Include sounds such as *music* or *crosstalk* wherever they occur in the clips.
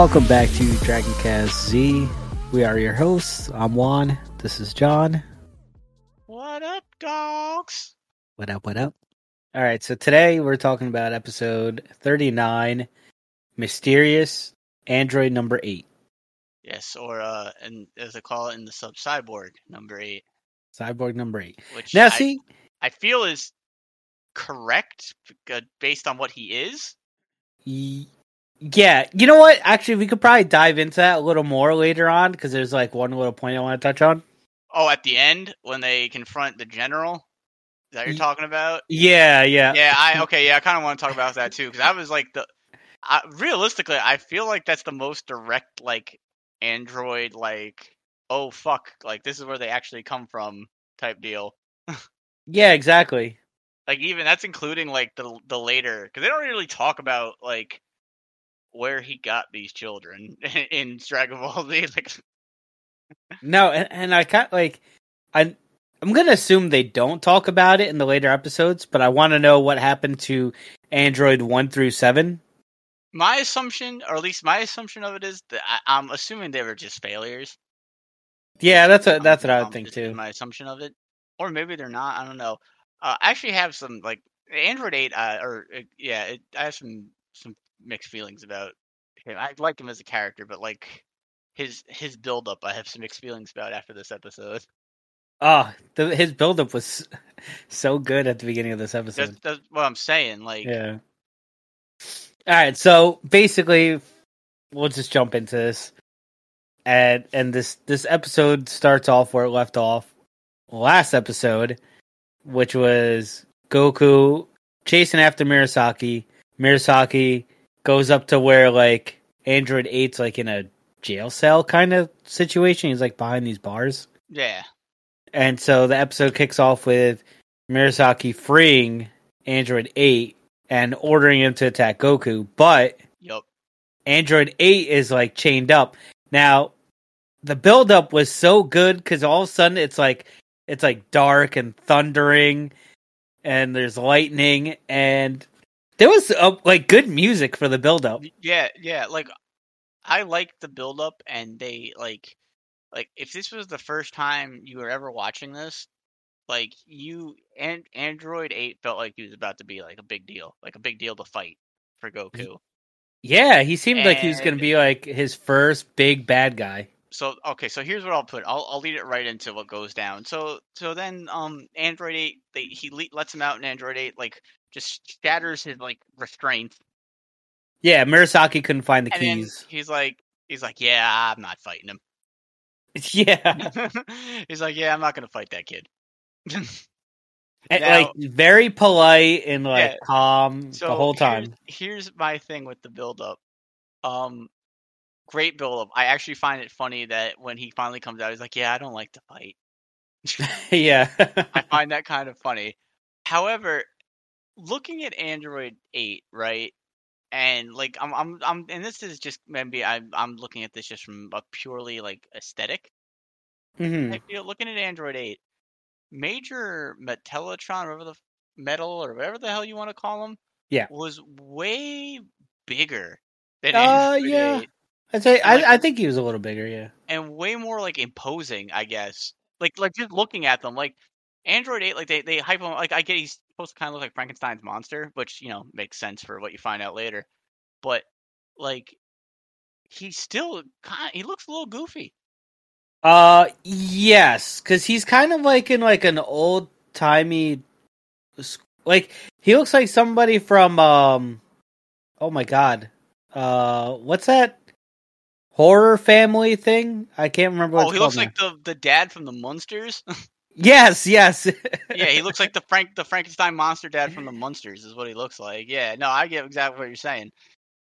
Welcome back to Dragoncast Z. We are your hosts. I'm Juan. This is John. What up, dogs? What up, what up? All right, so today we're talking about episode 39 Mysterious Android number 8. Yes, or uh, and as they call it in the sub, cyborg number eight, Cyborg number 8. which Now, I, see, I feel is correct uh, based on what he is. Yeah, you know what? Actually, we could probably dive into that a little more later on because there's like one little point I want to touch on. Oh, at the end when they confront the general, is that you're talking about? Yeah, yeah. Yeah, I okay, yeah, I kind of want to talk about that too because that was like the, I, realistically, I feel like that's the most direct like Android like, oh fuck, like this is where they actually come from type deal. *laughs* Yeah, exactly. like even that's including like the the later because they don't really talk about like where he got these children *laughs* in Dragon Ball Z. Like, *laughs* No, and, and I kind like I I'm gonna assume they don't talk about it in the later episodes, but I want to know what happened to Android one through seven. my assumption, or at least my assumption of it is that I, I'm assuming they were just failures. Yeah, that's what Um, that's what I would um, think too. My assumption of it, or maybe they're not. I don't know. Uh, I actually have some like Android eight, uh, or uh, yeah, it, I have some some mixed feelings about him. I like him as a character, but like his his build up, I have some mixed feelings about after this episode. Oh, the, his buildup was *laughs* so good at the beginning of this That's, episode. that's what I'm saying. Like, Yeah. All right, so basically, we'll just jump into this, and and this this episode starts off where it left off last episode, which was Goku chasing after Murasaki. Murasaki goes up to where like Android 8's like in a jail cell kind of situation. He's like behind these bars. yeah, And so the episode kicks off with Murasaki freeing Android 8 and ordering him to attack Goku, but yep. Android 8 is like chained up. Now, the buildup was so good because all of a sudden it's like it's like dark and thundering and there's lightning and there was uh, like good music for the buildup. Yeah, yeah. Like, I like the build up, and they like, like if this was the first time you were ever watching this, like you and Android Eight felt like he was about to be like a big deal, like a big deal to fight for Goku. Yeah, he seemed like he was going to be like his first big bad guy. so okay, so here's what I'll put. I'll I'll lead it right into what goes down. So so then um Android eight they he le- lets him out in Android eight like just shatters his like restraint Yeah, Murasaki couldn't find the and keys. he's like he's like yeah I'm not fighting him. *laughs* Yeah. *laughs* he's like yeah I'm not gonna fight that kid. *laughs* And, Now- like very polite and like Yeah. calm so the whole here's- time. Here's, my thing with the build up. Um, great build up. I actually find it funny that when he finally comes out, he's like, yeah I don't like to fight. yeah. I find that kind of funny. However, looking at Android 8, right? And like I'm I'm I'm and this is just maybe I'm I'm looking at this just from a purely like aesthetic. hmm I feel looking at Android 8, Major Metallitron, whatever the metal or whatever the hell you want to call him, Yeah. was way bigger than Uh, Android yeah. 8 I'd say like- I, I think he was a little bigger, yeah. and way more like imposing, I guess. Like like just looking at them, like Android eight, like they they hype him like I get he's supposed to kind of look like Frankenstein's monster, which you know makes sense for what you find out later. But like he's still kind he looks a little goofy. Uh yes, cuz he's kind of like in like an old-timey like he looks like somebody from um oh my god. Uh what's that horror family thing? I can't remember what oh, he looks now. like the the dad from the Munsters. *laughs* Yes, yes. *laughs* yeah, he looks like the Frank the Frankenstein monster dad from the Munsters is what he looks like. Yeah, no, I get exactly what you're saying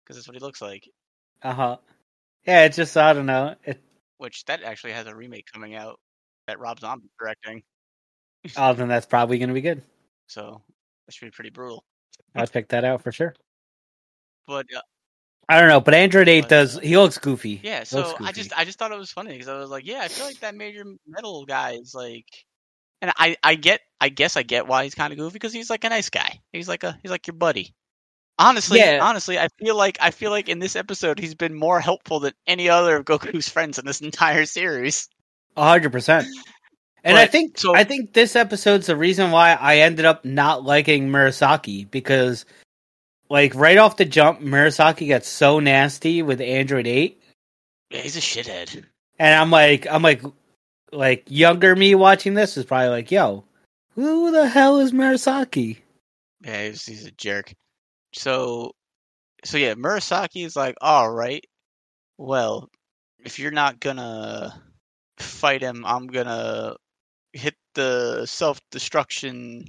because that's what he looks like. uh-huh. Yeah, it's just I don't know. It, Which that actually has a remake coming out that Rob Zombie's directing, oh, then that's probably going to be good. so that should be pretty brutal. I'd pick that out for sure. But uh, I don't know, but Android 8 But, does uh, he looks goofy. yeah, Looks so I just I just thought it was funny because I was like, yeah, I feel like that major metal guy is like, and I I get I guess I get why he's kind of goofy because he's like a nice guy. He's like a he's like your buddy. Honestly, Yeah. honestly, I feel like I feel like in this episode he's been more helpful than any other of Goku's friends in this entire series. A hundred percent. And I think so- I think this episode's the reason why I ended up not liking Murasaki because like right off the jump, Murasaki got so nasty with Android eight. Yeah, he's a shithead. And I'm like I'm like like younger me watching this is probably like, yo, who the hell is Murasaki? Yeah, he's, he's a jerk. So, so yeah, Murasaki is like, all right, well, if you're not gonna fight him, I'm gonna hit the self destruction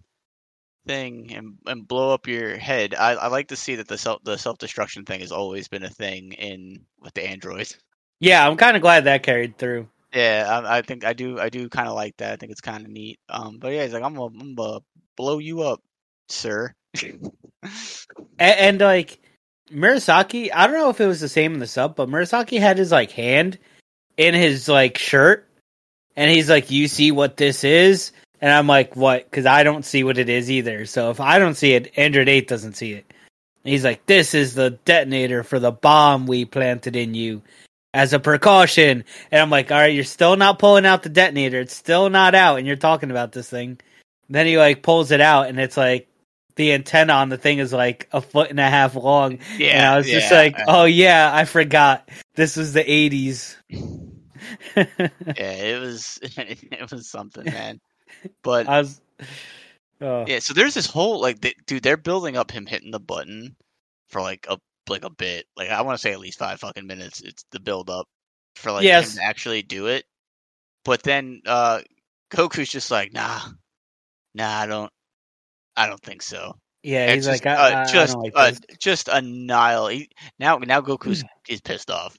thing and and blow up your head. I, I like to see that the self the self destruction thing has always been a thing in with the androids. Yeah, I'm kinda glad that carried through. Yeah, I, I think I do I do kind of like that. I think it's kind of neat. Um, but yeah, he's like, I'm gonna, I'm gonna blow you up, sir. *laughs* And, and like Murasaki, I don't know if it was the same in the sub, but Murasaki had his like hand in his like shirt, and he's like, "You see what this is?" And I'm like, "What?" Because I don't see what it is either. So if I don't see it, Android Eight doesn't see it. And he's like, "This is the detonator for the bomb we planted in you." As a precaution, and I'm like, all right, you're still not pulling out the detonator. It's still not out, and you're talking about this thing. Then he like pulls it out, and it's like the antenna on the thing is like a foot and a half long. yeah, and I was just like, oh yeah, I forgot. This was the 80s. yeah, it was *laughs* it was something, *laughs* man. But I was. Oh. yeah, so there's this whole like, they, dude, they're building up him hitting the button for like a like a bit. Like I want to say at least five fucking minutes. It's the build up for like Yes. him to actually do it. But then uh Goku's just like, nah, nah, I don't, I don't think so. Yeah, And he's just, like, I, uh, I- I just don't like uh, just annihilate. Now now Goku's is pissed off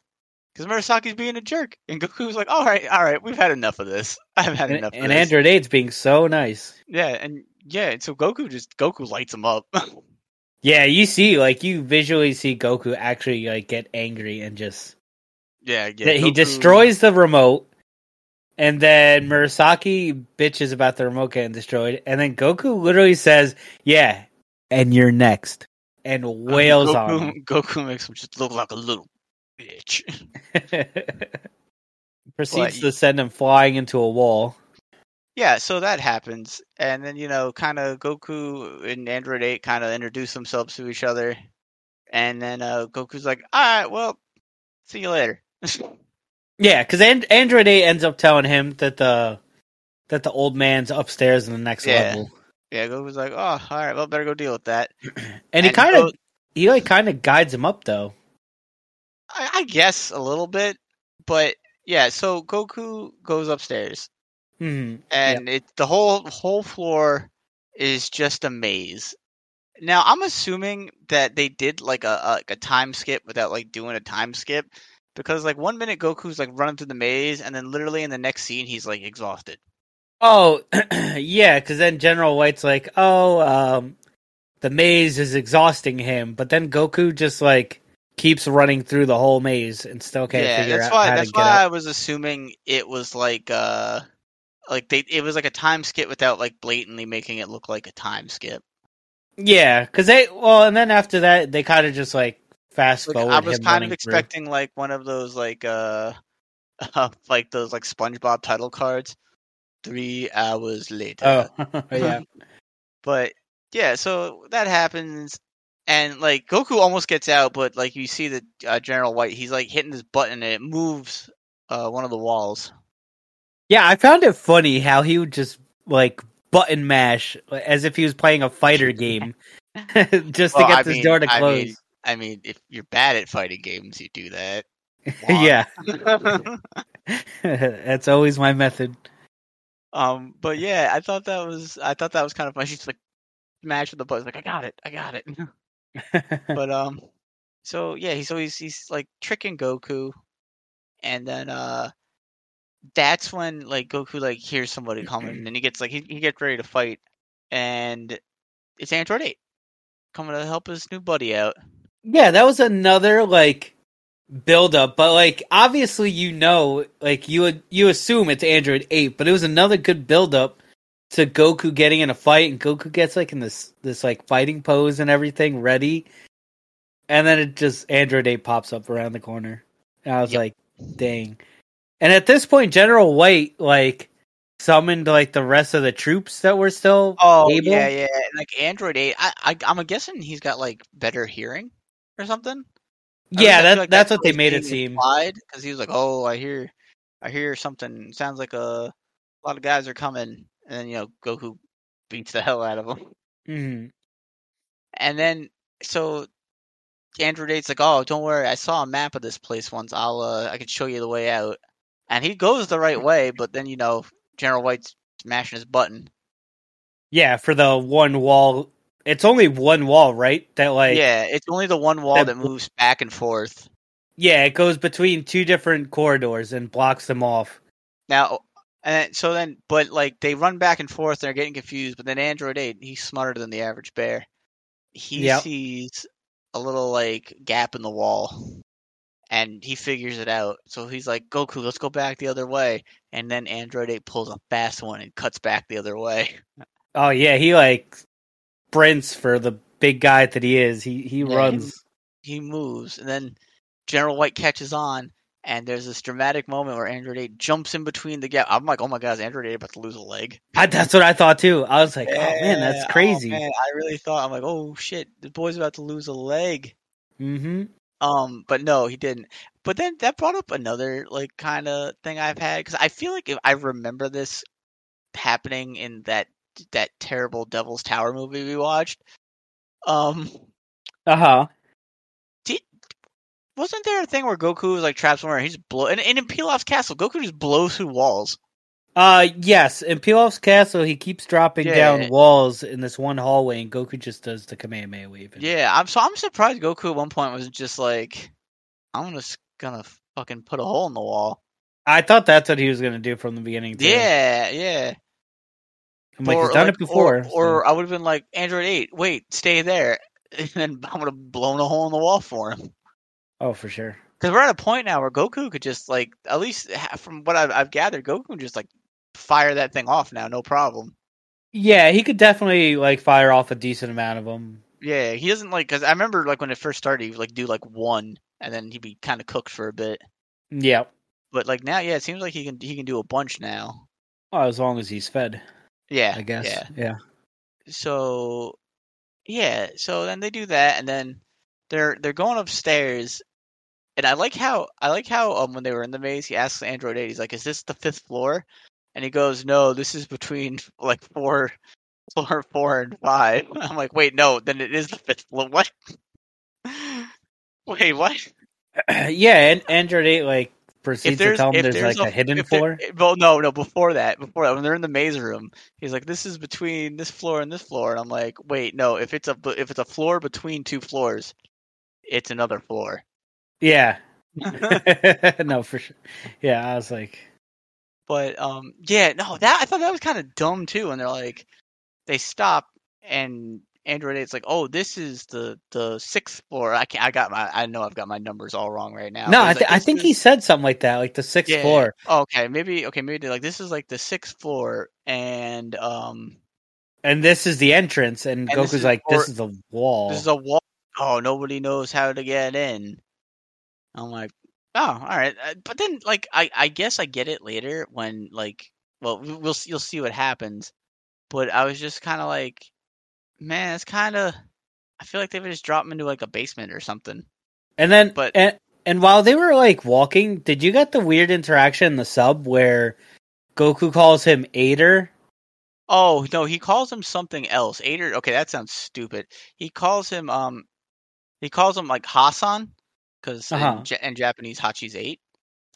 because Murasaki's being a jerk, and Goku's like, all right, all right, we've had enough of this. *laughs* I've had And, enough. of and this. Android 8's being so nice. Yeah, and yeah, and so Goku just Goku lights him up. *laughs* Yeah, you see, like, you visually see Goku actually, like, get angry and just. yeah, yeah. that he Goku- destroys the remote, and then Murasaki bitches about the remote getting destroyed, and then Goku literally says, "Yeah, and you're next," and wails Goku, on him. *laughs* Goku makes him just look like a little bitch. *laughs* Proceeds But- to send him flying into a wall. Yeah, so that happens, and then you know, kind of Goku and Android Eight kind of introduce themselves to each other, and then uh Goku's like, "All right, well, see you later." *laughs* Yeah, because and- Android Eight ends up telling him that the that the old man's upstairs in the next Yeah. level, yeah, Goku's like, "Oh, all right, well, better go deal with that." *clears throat* and he kind of goes- he like kind of guides him up though. I, I guess a little bit, but yeah. So Goku goes upstairs, Hmm. and it the whole whole floor is just a maze. Now I'm assuming that they did like a, a like a time skip without like doing a time skip because like one minute Goku's like running through the maze and then literally in the next scene he's like exhausted. Oh, *clears throat* yeah, because then General White's like, oh, um, the maze is exhausting him, but then Goku just like keeps running through the whole maze and still can't yeah, figure that's out why how that's to get why I was assuming it was like uh like they it was like a time skip without like blatantly making it look like a time skip. Yeah, because they well, and then after that, they kind of just like fast Like, forward. I was kind of through. expecting like one of those like uh, *laughs* like those like SpongeBob title cards. Three hours later. Oh, *laughs* yeah. *laughs* But yeah, so that happens, and like Goku almost gets out, but like you see that uh, General White, he's like hitting this button and it moves uh, one of the walls. Yeah, I found it funny how he would just like button mash as if he was playing a fighter *laughs* game *laughs* just Well, to get I this mean- door to I close. mean- I mean, if you're bad at fighting games, you do that. *laughs* yeah, that's always my method. um, but yeah, I thought that was I thought that was kind of fun. She's like smash with the button, like I got it, I got it. but um so yeah he's always he's like tricking goku and then uh that's when like goku like hears somebody coming *clears throat* and he gets like he, he gets ready to fight and it's android 8 coming to help his new buddy out Yeah, that was another like build up, but like obviously you know, like you would you assume it's Android 8, but it was another good build up to Goku getting in a fight and Goku gets like in this this like fighting pose and everything ready and then it just Android Eight pops up around the corner, and I was Yep. like, "Dang!" And at this point, General White like summoned like the rest of the troops that were still Oh able. yeah, yeah. Like Android Eight, I, I I'm guessing he's got like better hearing or something. Least Yeah, I that, like that's what what they made it seem. because he was like, "Oh, I hear, I hear something. Sounds like a, a lot of guys are coming." And then you know, Goku beats the hell out of them. hmm And then so Android Eight's like, "Oh, don't worry, I saw a map of this place once. I'll uh, I can show you the way out." And he goes the right way, but then you know, General White's smashing his button. Yeah, for the one wall. It's only one wall, right? That like yeah, it's only the one wall that that moves back and forth. yeah, it goes between two different corridors and blocks them off. Now, and so then, but like they run back and forth, and they're getting confused. But then Android Eight, he's smarter than the average bear. He Yep. sees a little like gap in the wall, and he figures it out. So he's like, "Goku, let's go back the other way." And then Android Eight pulls a fast one and cuts back the other way. *laughs* Oh yeah, he like sprints for the big guy that he is. He he Yeah, runs. He moves, and then General White catches on. And there's this dramatic moment where Android 8 jumps in between the gap. I'm like, oh my god, is Android 8 about to lose a leg? I, that's what I thought too. I was like, oh man, that's crazy. Oh, man, I really thought I'm like, oh shit, the boy's about to lose a leg. hmm Um, but no, he didn't. But then that brought up another like kind of thing I've had because I feel like if I remember this happening in that that terrible Devil's Tower movie we watched. Um, Uh huh. Did wasn't there a thing where Goku was like trapped somewhere? And he just blow and, and in Pilaf's castle, Goku just blows through walls. Uh yes, in Pilaf's castle, he keeps dropping Yeah. down walls in this one hallway, and Goku just does the Kamehameha wave. And- Yeah, I'm so I'm surprised Goku at one point was just like, I'm just gonna fucking put a hole in the wall. I thought that's what he was gonna do from the beginning. Too. Yeah, yeah. I'm like, or, he's done like, it before. Or, so- or I would have been like, Android 8, wait, stay there. *laughs* And then I would have blown a hole in the wall for him. oh, for sure. Because we're at a point now where Goku could just, like, at least from what I've, I've gathered, Goku just, like, fire that thing off now, no problem. Yeah, he could definitely like fire off a decent amount of them. Yeah, he doesn't, like, because I remember, like, when it first started, he would, like, do, like, one, and then he'd be kind of cooked for a bit. Yeah. But, like, now, yeah, it seems like he can he can do a bunch now. Oh, as long as he's fed, Yeah, I guess. Yeah. Yeah. so yeah so then they do that and then they're they're going upstairs and i like how i like how um when they were in the maze he asks android 8 he's like is this the fifth floor and he goes no this is between *laughs* like four floor four and five i'm like wait no then it is the fifth floor *laughs* what wait what *clears throat* yeah, and Android Eight like proceeds to tell him there's, there's like a, a- hidden floor. Eh, well no no before that before that when they're in the maze room he's like this is between this floor and this floor and i'm like wait no if it's a if it's a floor between two floors it's another floor Yeah. *laughs* no, for sure. Yeah, I was like, but um yeah no that i thought that was kind of dumb too and they're like they stop and android 8's like oh this is the the sixth floor i can't, i got my i know i've got my numbers all wrong right now no, I, th- like, I think is- he said something like that, like the sixth Yeah. floor. Oh, okay maybe okay maybe they're like this is like the sixth floor and um And this is the entrance, and, And Goku's is- like, or- "This is the wall." This is a wall. Oh, nobody knows how to get in. I'm like, oh, all right. Uh, But then, like, I, I guess I get it later when, like, well, we- we'll you'll see what happens. But I was just kind of like, man, it's kind of. I feel like they would just drop him into like a basement or something. and then, but- and, and while they were like walking, did you get the weird interaction in the sub where Goku calls him Eighter? Oh no, he calls him something else. Eighter. Okay, that sounds stupid. He calls him um, he calls him like Hatchan, because Uh-huh. in, Ja- in Japanese Hachi's eight,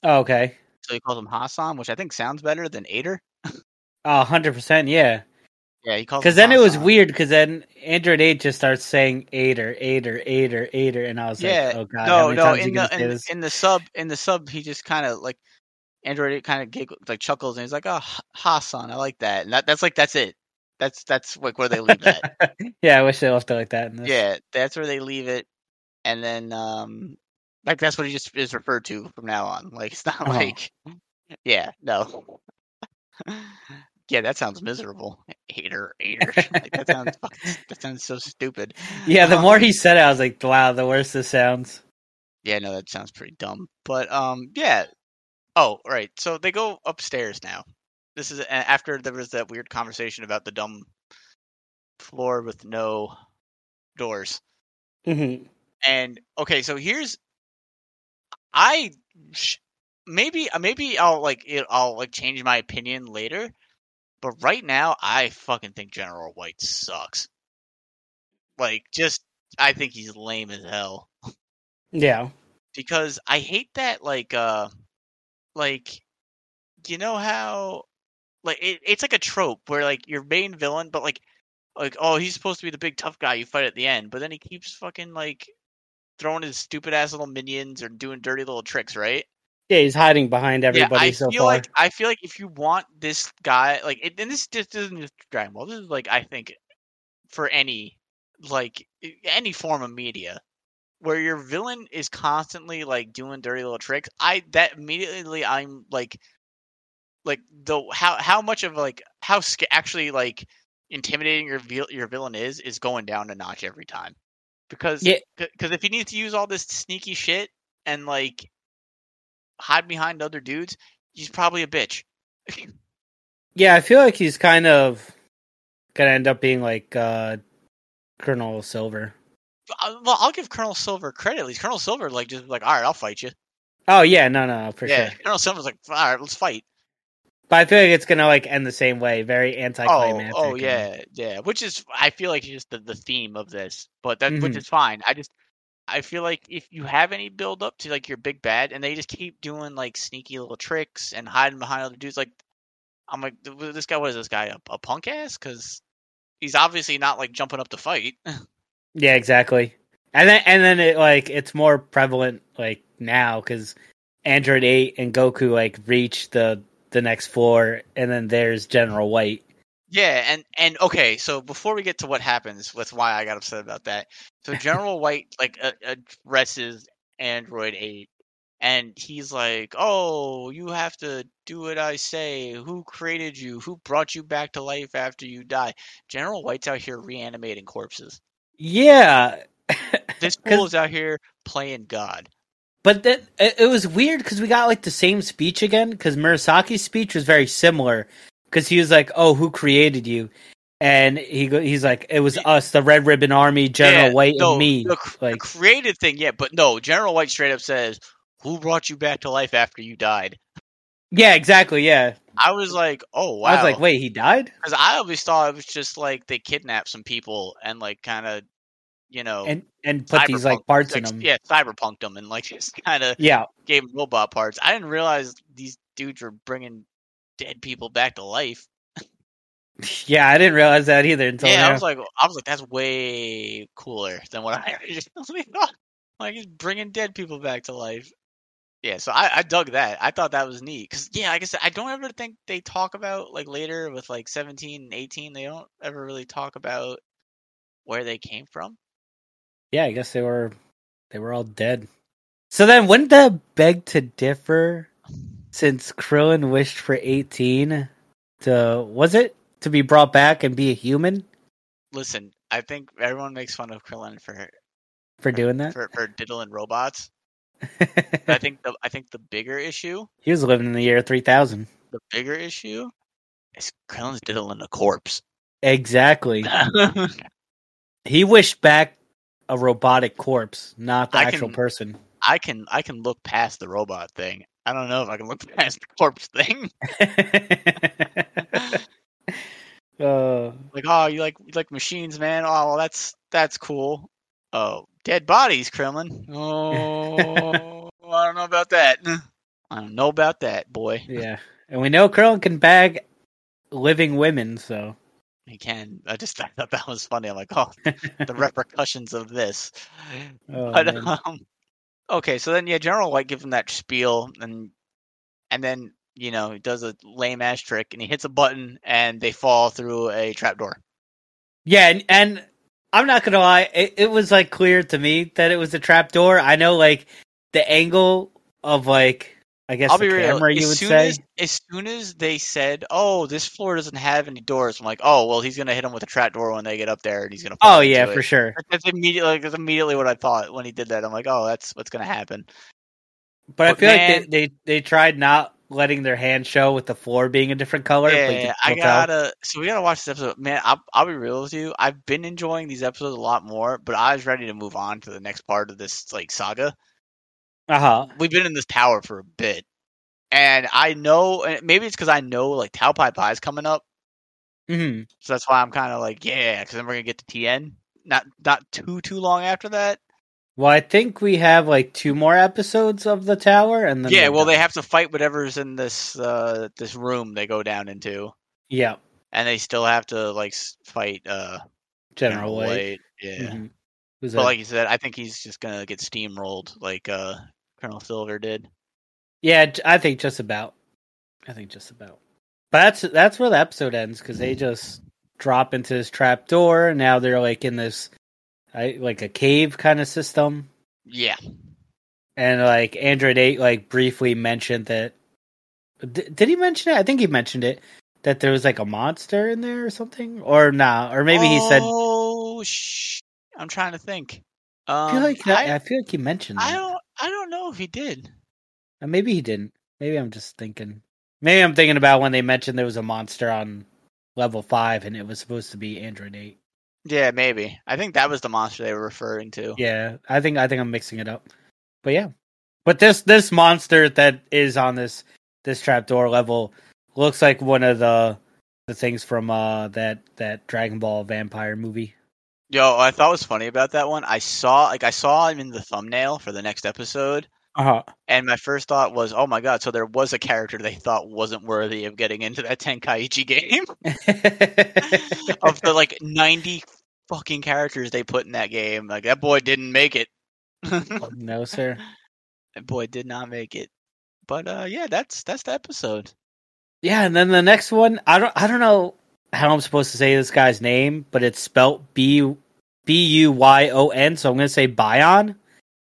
Oh, okay, so he calls him Hatchan, which I think sounds better than Eighter. oh, hundred percent, yeah. Yeah, he calls. Because then it was weird. Because then Android Eight just starts saying Eighter, Eighter, Eighter, Eighter, and I was Yeah, like, "Oh god, no, no. In the in, in the sub, in the sub, he just kind of like Android kind of giggles, like chuckles, and he's like, "Oh, Hatchan, I like that." And that, that's like that's it. That's that's like where they leave that. *laughs* yeah, I wish they left it like that. In this. yeah, that's where they leave it, and then um, like that's what he just is referred to from now on. Like it's not Uh-huh. like, yeah, no. *laughs* yeah, that sounds miserable. Hater, hater. *laughs* like, that sounds *laughs* that sounds so stupid. Yeah, the Um, more he said it, I was like, wow, the worse this sounds. Yeah, no, that sounds pretty dumb. But um, yeah. Oh, right. So they go upstairs now. This is after there was that weird conversation about the dumb floor with no doors. Mm-hmm. And okay, so here's I maybe uh, maybe I'll like it, I'll like change my opinion later, but right now I fucking think General White sucks. Like just I think he's lame as hell Yeah. because I hate that like uh like you know how like it, it's like a trope where like your main villain but like like oh he's supposed to be the big tough guy you fight at the end but then he keeps fucking like throwing his stupid ass little minions or doing dirty little tricks right Yeah, he's hiding behind everybody yeah, I so feel far. like I feel like if you want this guy like it, and this just isn't just Dragon Ball this is like I think for any like any form of media where your villain is constantly like doing dirty little tricks i that immediately i'm like like the how how much of like how actually like intimidating your your villain is is going down a notch every time because Yeah. because if he needs to use all this sneaky shit and like hide behind other dudes he's probably a bitch *laughs* Yeah, I feel like he's kind of gonna end up being like uh Colonel Silver. Uh, well i'll give colonel silver credit at least colonel silver like just like all right i'll fight you Oh yeah, no, no, for yeah sure. colonel silver's like all right let's fight But I feel like it's gonna like end the same way, very Oh, anticlimactic. oh and- yeah, yeah. Which is, I feel like, just the, the theme of this, but that which Mhm. is fine. I just, I feel like if you have any build up to like your big bad, and they just keep doing like sneaky little tricks and hiding behind other dudes, like I'm like, this guy, what is this guy, a, a punk ass? Because he's obviously not like jumping up to fight. *laughs* Yeah, exactly. And then and then it like it's more prevalent like now because Android Eight and Goku like reach the the next floor, and then there's General White. Yeah, and and okay, so before we get to what happens, that's why I got upset about that. So *laughs* General White like uh, addresses Android Eight, and he's like, "Oh, you have to do what I say. Who created you? Who brought you back to life after you die?" General White's out here reanimating corpses. Yeah, this *laughs* fool is out here playing God. But that it, it was weird because we got like the same speech again. Because Murasaki's speech was very similar. Because he was like, "Oh, who created you?" And he he's like, "It was us, the Red Ribbon Army, General Yeah, White, no, and me." The, cr- the Like, created thing, yeah, but no. General White straight up says, "Who brought you back to life after you died?" yeah, exactly. Yeah, I was like, "Oh wow!" I was like, "Wait, he died?" Because I always thought it was just like they kidnapped some people and like kind of, you know, And and put these like parts like, in them. Yeah, cyberpunked them and like *laughs* just kind of yeah, gave them robot parts. I didn't realize these dudes were bringing dead people back to life. *laughs* yeah. I didn't realize that either until yeah, now. I was like, I was like, that's way cooler than what I *laughs* originally thought. Like he's bringing dead people back to life. Yeah, so I, I dug that. I thought that was neat because yeah, like I said, I don't ever think they talk about like later with like seventeen and eighteen. They don't ever really talk about where they came from. Yeah, I guess they were they were all dead. So then, wouldn't that beg to differ? Since Krillin wished for eighteen, to was it to be brought back and be a human Listen, I think everyone makes fun of Krillin for for doing that? for, for diddling robots. *laughs* I think the I think the bigger issue, he was living in the year three thousand. the bigger issue, is Krillin's diddling a corpse. Exactly. *laughs* He wished back a robotic corpse, not the I actual can- person. I can I can look past the robot thing. I don't know if I can look *laughs* past the corpse thing. *laughs* *laughs* uh, like, oh, you like you like machines, man. Oh, well, that's that's cool. Oh, dead bodies, Krillin. Oh, I don't know about that. I don't know about that, boy. yeah, and we know Krillin can bag living women, so He can. I just *laughs* I thought that was funny. I'm like, oh, the *laughs* repercussions of this. Oh, but um, okay, so then yeah, General White gives him that spiel, and and then you know he does a lame ass trick, and he hits a button, and they fall through a trapdoor. yeah, and, and I'm not gonna lie, it, it was like clear to me that it was a trap door. I know like the angle of like I guess I'll be real. camera, you as would soon say. as as soon as they said, "Oh, this floor doesn't have any doors," I'm like, "Oh, well, he's gonna hit him with a trap door when they get up there, and he's gonna." Fall oh yeah, for it. sure. That's immediately like, that's immediately what I thought when he did that. I'm like, "Oh, that's what's gonna happen." But I But feel like they, they they tried not letting their hand show with the floor being a different color. you Yeah, I gotta. So we gotta watch this episode, man. I'll, I'll be real with you. I've been enjoying these episodes a lot more, but I was ready to move on to the next part of this like saga. Uh huh. We've been in this tower for a bit, and I know, and maybe it's because I know like Tao Pai Pai is coming up, hmm so that's why I'm kind of like, yeah, because then we're gonna get to Tien. Not not too too long after that. Well, I think we have like two more episodes of the tower, and then yeah, well, they have to fight whatever's in this uh this room they go down into, yeah and they still have to like fight uh General White. Yeah. Mhm. But like you said, I think he's just gonna get steamrolled like uh Colonel Silver did. yeah, I think just about. I think just about. But that's that's where the episode ends because they just drop into this trap door. And now they're like in this, I, like a cave kind of system. Yeah. And like Android Eight, like briefly mentioned that. D- did he mention it? I think he mentioned it that there was like a monster in there or something, or nah, or maybe he said. Oh, sh- I'm trying to think. Um, I feel like that, I, I, feel like he mentioned that. I don't. I don't know if he did. Uh, Maybe he didn't. Maybe I'm just thinking. Maybe I'm thinking about when they mentioned there was a monster on level five and it was supposed to be Android Eight. Yeah, maybe. I think that was the monster they were referring to. Yeah, I think I think I'm mixing it up. But yeah, but this this monster that is on this this trapdoor level looks like one of the the things from uh that that Dragon Ball vampire movie. Yo, I thought was funny about that one. I saw like I saw him in the thumbnail for the next episode, Uh and my first thought was, "Oh my god!" So there was a character they thought wasn't worthy of getting into that *laughs* Tenkaichi game. *laughs* of the like 90 fucking characters they put in that game. Like that boy didn't make it. no, sir. *laughs* That boy did not make it. But uh yeah, that's that's the episode. Yeah, and then the next one, I don't I don't know how I'm supposed to say this guy's name, but it's spelt B B U Y O N, so I'm gonna say Bion.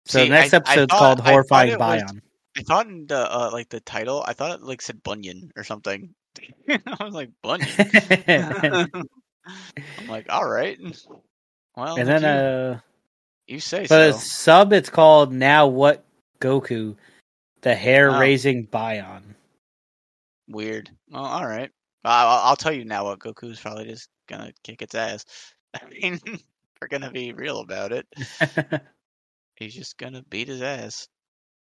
So See, the next I- I episode's thought- called I thought Horrifying was- Bion. I thought in the uh like the title, I thought it like said Bunyan or something. *laughs* I was like Bunyan. *laughs* I'm like, all right. Well, and then you, uh you say so. sub it's called Now What Goku, the hair raising Bion. Weird. Well, all right. I'll, I'll tell you now what Goku's probably just gonna kick its ass. *laughs* I mean, we're gonna be real about it. *laughs* He's just gonna beat his ass.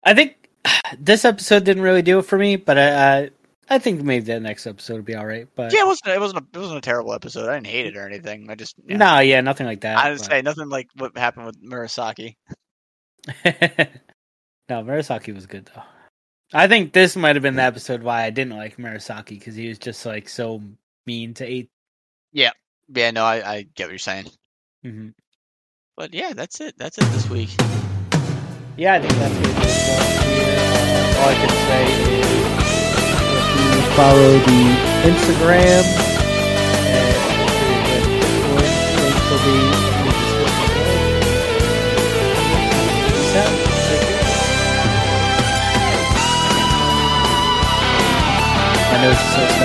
I think *sighs* this episode didn't really do it for me, but I I, I think maybe the next episode will be all right. But Yeah, it wasn't. It wasn't. A, it wasn't a terrible episode. I didn't hate it or anything. I just. Yeah. no, yeah, nothing like that. I would but- say nothing like what happened with Murasaki. *laughs* no, Murasaki was good though. I think this might have been the episode why I didn't like Murasaki because he was just like so mean to eight. Yeah, Yeah, no, I, I get what you're saying. Hmm But yeah, that's it. That's it this week. Yeah, I think that's good. Uh, all I can say is if you follow the Instagram and links will be in the description below. Peace out. Take care. I know it's so.